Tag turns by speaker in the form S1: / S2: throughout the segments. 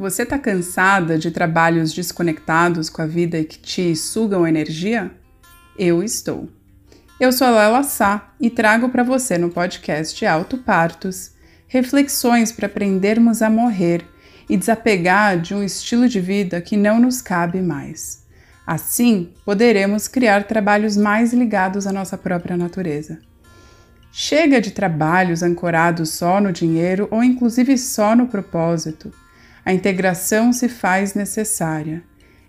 S1: Você está cansada de trabalhos desconectados com a vida e que te sugam energia? Eu estou. Eu sou a Lela Sá e trago para você no podcast Auto Partos reflexões para aprendermos a morrer e desapegar de um estilo de vida que não nos cabe mais. Assim, poderemos criar trabalhos mais ligados à nossa própria natureza. Chega de trabalhos ancorados só no dinheiro ou inclusive só no propósito a integração se faz necessária,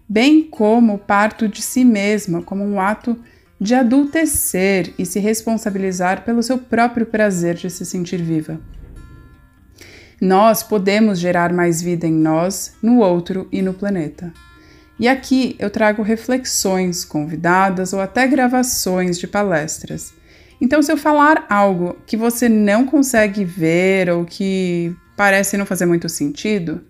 S1: bem como o parto de si mesma como um ato de adultecer e se responsabilizar pelo seu próprio prazer de se sentir viva. Nós podemos gerar mais vida em nós, no outro e no planeta. E aqui eu trago reflexões, convidadas ou até gravações de palestras. Então, se eu falar algo que você não consegue ver ou que parece não fazer muito sentido,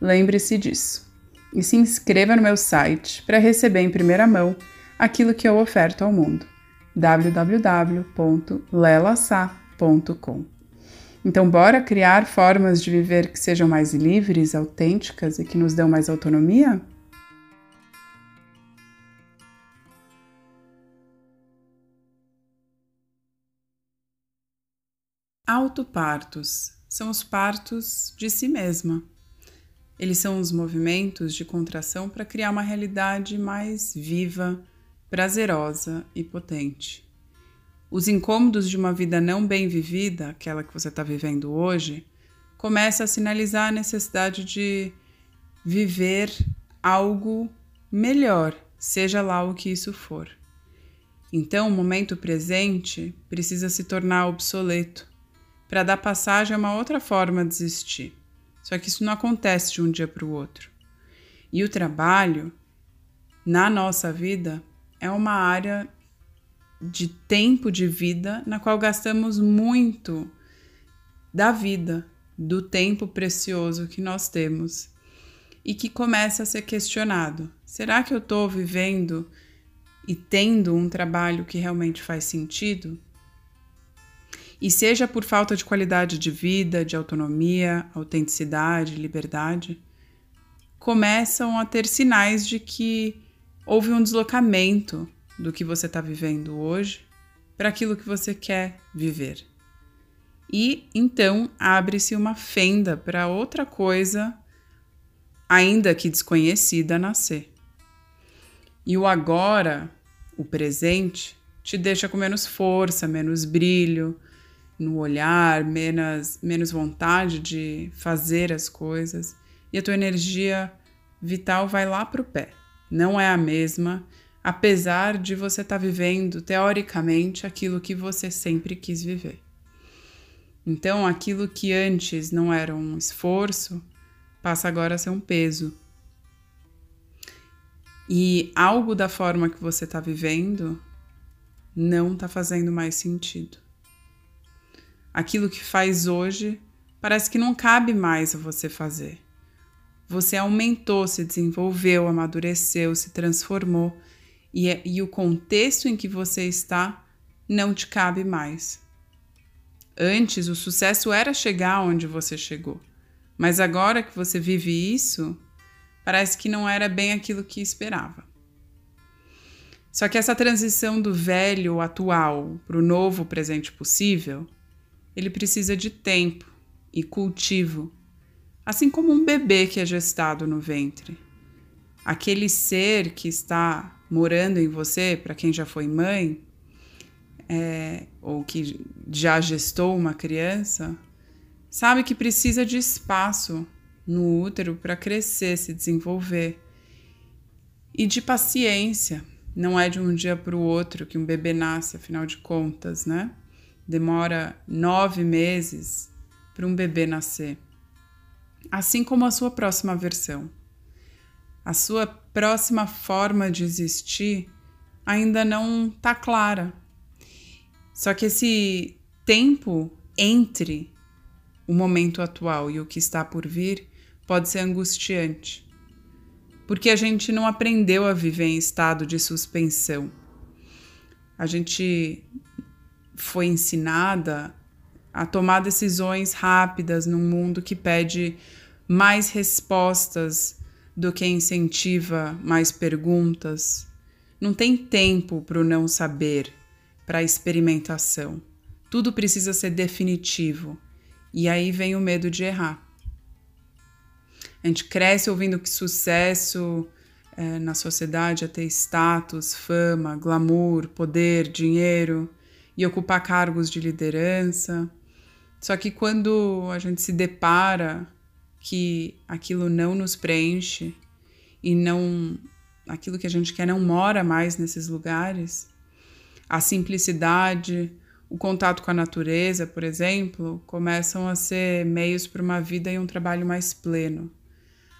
S1: Lembre-se disso. E se inscreva no meu site para receber em primeira mão aquilo que eu oferto ao mundo. www.lelasa.com. Então, bora criar formas de viver que sejam mais livres, autênticas e que nos dão mais autonomia? Autopartos são os partos de si mesma. Eles são os movimentos de contração para criar uma realidade mais viva, prazerosa e potente. Os incômodos de uma vida não bem vivida, aquela que você está vivendo hoje, começa a sinalizar a necessidade de viver algo melhor, seja lá o que isso for. Então, o momento presente precisa se tornar obsoleto para dar passagem a uma outra forma de existir. Só que isso não acontece de um dia para o outro. E o trabalho, na nossa vida, é uma área de tempo de vida na qual gastamos muito da vida, do tempo precioso que nós temos e que começa a ser questionado. Será que eu estou vivendo e tendo um trabalho que realmente faz sentido? E seja por falta de qualidade de vida, de autonomia, autenticidade, liberdade, começam a ter sinais de que houve um deslocamento do que você está vivendo hoje para aquilo que você quer viver. E então abre-se uma fenda para outra coisa, ainda que desconhecida, nascer. E o agora, o presente, te deixa com menos força, menos brilho, no olhar, menos, menos vontade de fazer as coisas e a tua energia vital vai lá para o pé. Não é a mesma, apesar de você estar tá vivendo teoricamente aquilo que você sempre quis viver. Então, aquilo que antes não era um esforço passa agora a ser um peso. E algo da forma que você está vivendo não está fazendo mais sentido aquilo que faz hoje parece que não cabe mais a você fazer. Você aumentou, se desenvolveu, amadureceu, se transformou e, é, e o contexto em que você está não te cabe mais. Antes, o sucesso era chegar onde você chegou, mas agora que você vive isso, parece que não era bem aquilo que esperava. Só que essa transição do velho atual para o novo presente possível ele precisa de tempo e cultivo, assim como um bebê que é gestado no ventre. Aquele ser que está morando em você, para quem já foi mãe, é, ou que já gestou uma criança, sabe que precisa de espaço no útero para crescer, se desenvolver. E de paciência. Não é de um dia para o outro que um bebê nasce, afinal de contas, né? Demora nove meses para um bebê nascer. Assim como a sua próxima versão. A sua próxima forma de existir ainda não está clara. Só que esse tempo entre o momento atual e o que está por vir pode ser angustiante, porque a gente não aprendeu a viver em estado de suspensão. A gente foi ensinada a tomar decisões rápidas num mundo que pede mais respostas do que incentiva mais perguntas. Não tem tempo para o não saber, para a experimentação. Tudo precisa ser definitivo. E aí vem o medo de errar. A gente cresce ouvindo que sucesso é, na sociedade é ter status, fama, glamour, poder, dinheiro e ocupar cargos de liderança. Só que quando a gente se depara que aquilo não nos preenche e não aquilo que a gente quer não mora mais nesses lugares, a simplicidade, o contato com a natureza, por exemplo, começam a ser meios para uma vida e um trabalho mais pleno.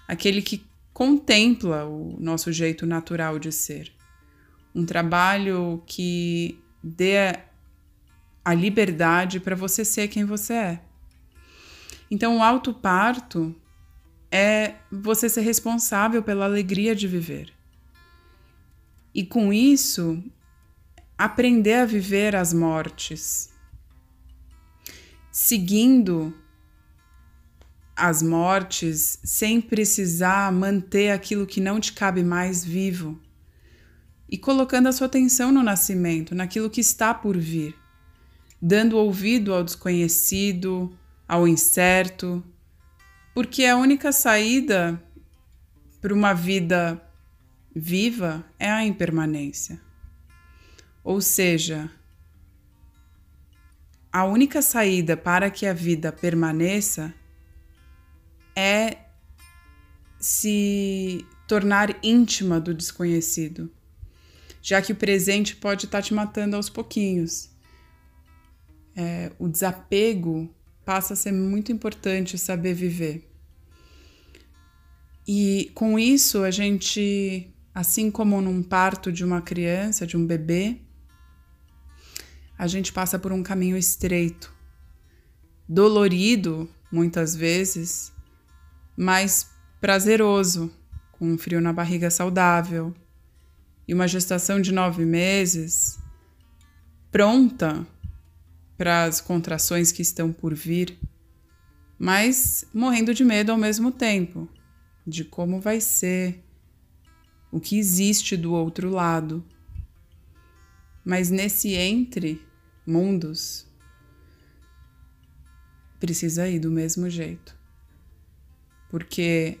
S1: Aquele que contempla o nosso jeito natural de ser. Um trabalho que dê a liberdade para você ser quem você é. Então, o autoparto é você ser responsável pela alegria de viver. E com isso, aprender a viver as mortes, seguindo as mortes sem precisar manter aquilo que não te cabe mais vivo e colocando a sua atenção no nascimento, naquilo que está por vir, dando ouvido ao desconhecido, ao incerto, porque a única saída para uma vida viva é a impermanência. Ou seja, a única saída para que a vida permaneça é se tornar íntima do desconhecido, já que o presente pode estar te matando aos pouquinhos. É, o desapego passa a ser muito importante saber viver. E com isso, a gente, assim como num parto de uma criança, de um bebê, a gente passa por um caminho estreito, dolorido muitas vezes, mas prazeroso, com um frio na barriga saudável. E uma gestação de nove meses pronta para as contrações que estão por vir, mas morrendo de medo ao mesmo tempo, de como vai ser, o que existe do outro lado. Mas nesse entre mundos, precisa ir do mesmo jeito. Porque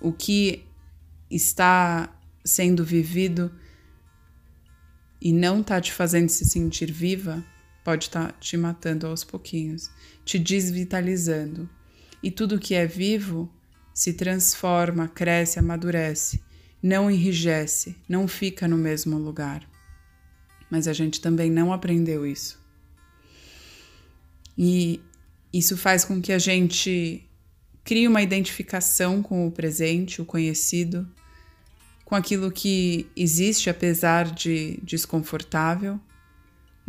S1: o que está sendo vivido e não está te fazendo se sentir viva pode estar tá te matando aos pouquinhos, te desvitalizando. E tudo que é vivo se transforma, cresce, amadurece, não enrijece, não fica no mesmo lugar. Mas a gente também não aprendeu isso. E isso faz com que a gente crie uma identificação com o presente, o conhecido, com aquilo que existe apesar de desconfortável.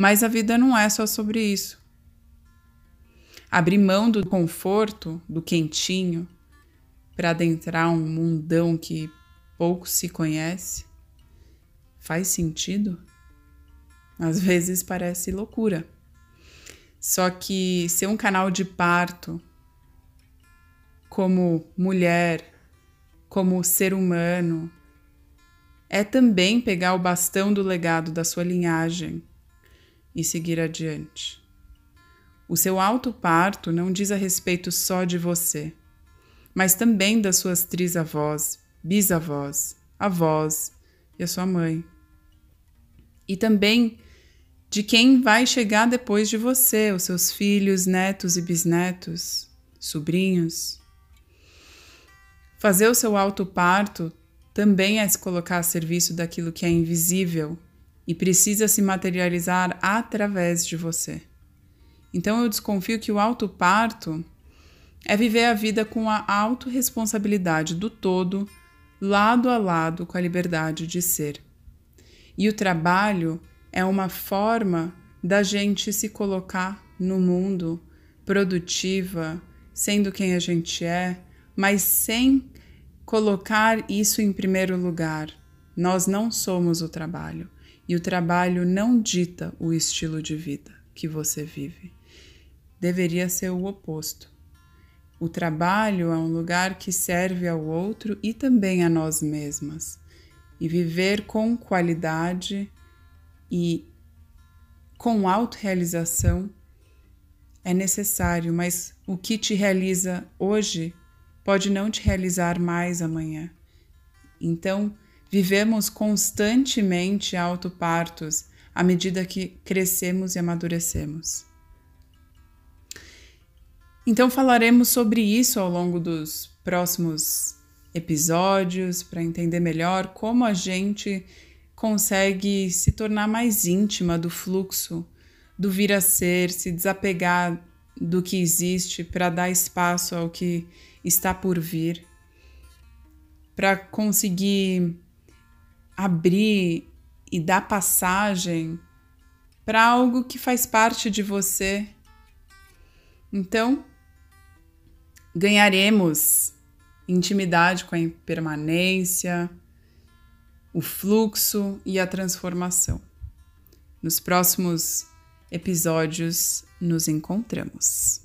S1: Mas a vida não é só sobre isso. Abrir mão do conforto, do quentinho, para adentrar um mundão que pouco se conhece? Faz sentido? Às vezes parece loucura. Só que ser um canal de parto, como mulher, como ser humano, é também pegar o bastão do legado da sua linhagem e seguir adiante. O seu alto parto não diz a respeito só de você mas também das suas trisavós, bisavós, avós e a sua mãe. E também de quem vai chegar depois de você, os seus filhos, netos e bisnetos, sobrinhos. Fazer o seu auto-parto também é se colocar a serviço daquilo que é invisível e precisa se materializar através de você. Então eu desconfio que o auto-parto é viver a vida com a autorresponsabilidade do todo, lado a lado com a liberdade de ser. E o trabalho é uma forma da gente se colocar no mundo produtiva, sendo quem a gente é, mas sem colocar isso em primeiro lugar. Nós não somos o trabalho e o trabalho não dita o estilo de vida que você vive. Deveria ser o oposto O trabalho é um lugar que serve ao outro e também a nós mesmas. E viver com qualidade e com autorrealização é necessário, mas o que te realiza hoje pode não te realizar mais amanhã. Então, vivemos constantemente autopartos à medida que crescemos e amadurecemos. Então falaremos sobre isso ao longo dos próximos episódios para entender melhor como a gente consegue se tornar mais íntima do fluxo do vir a ser, se desapegar do que existe para dar espaço ao que está por vir, para conseguir abrir e dar passagem para algo que faz parte de você. Então, ganharemos intimidade com a impermanência, o fluxo e a transformação. Nos próximos episódios nos encontramos.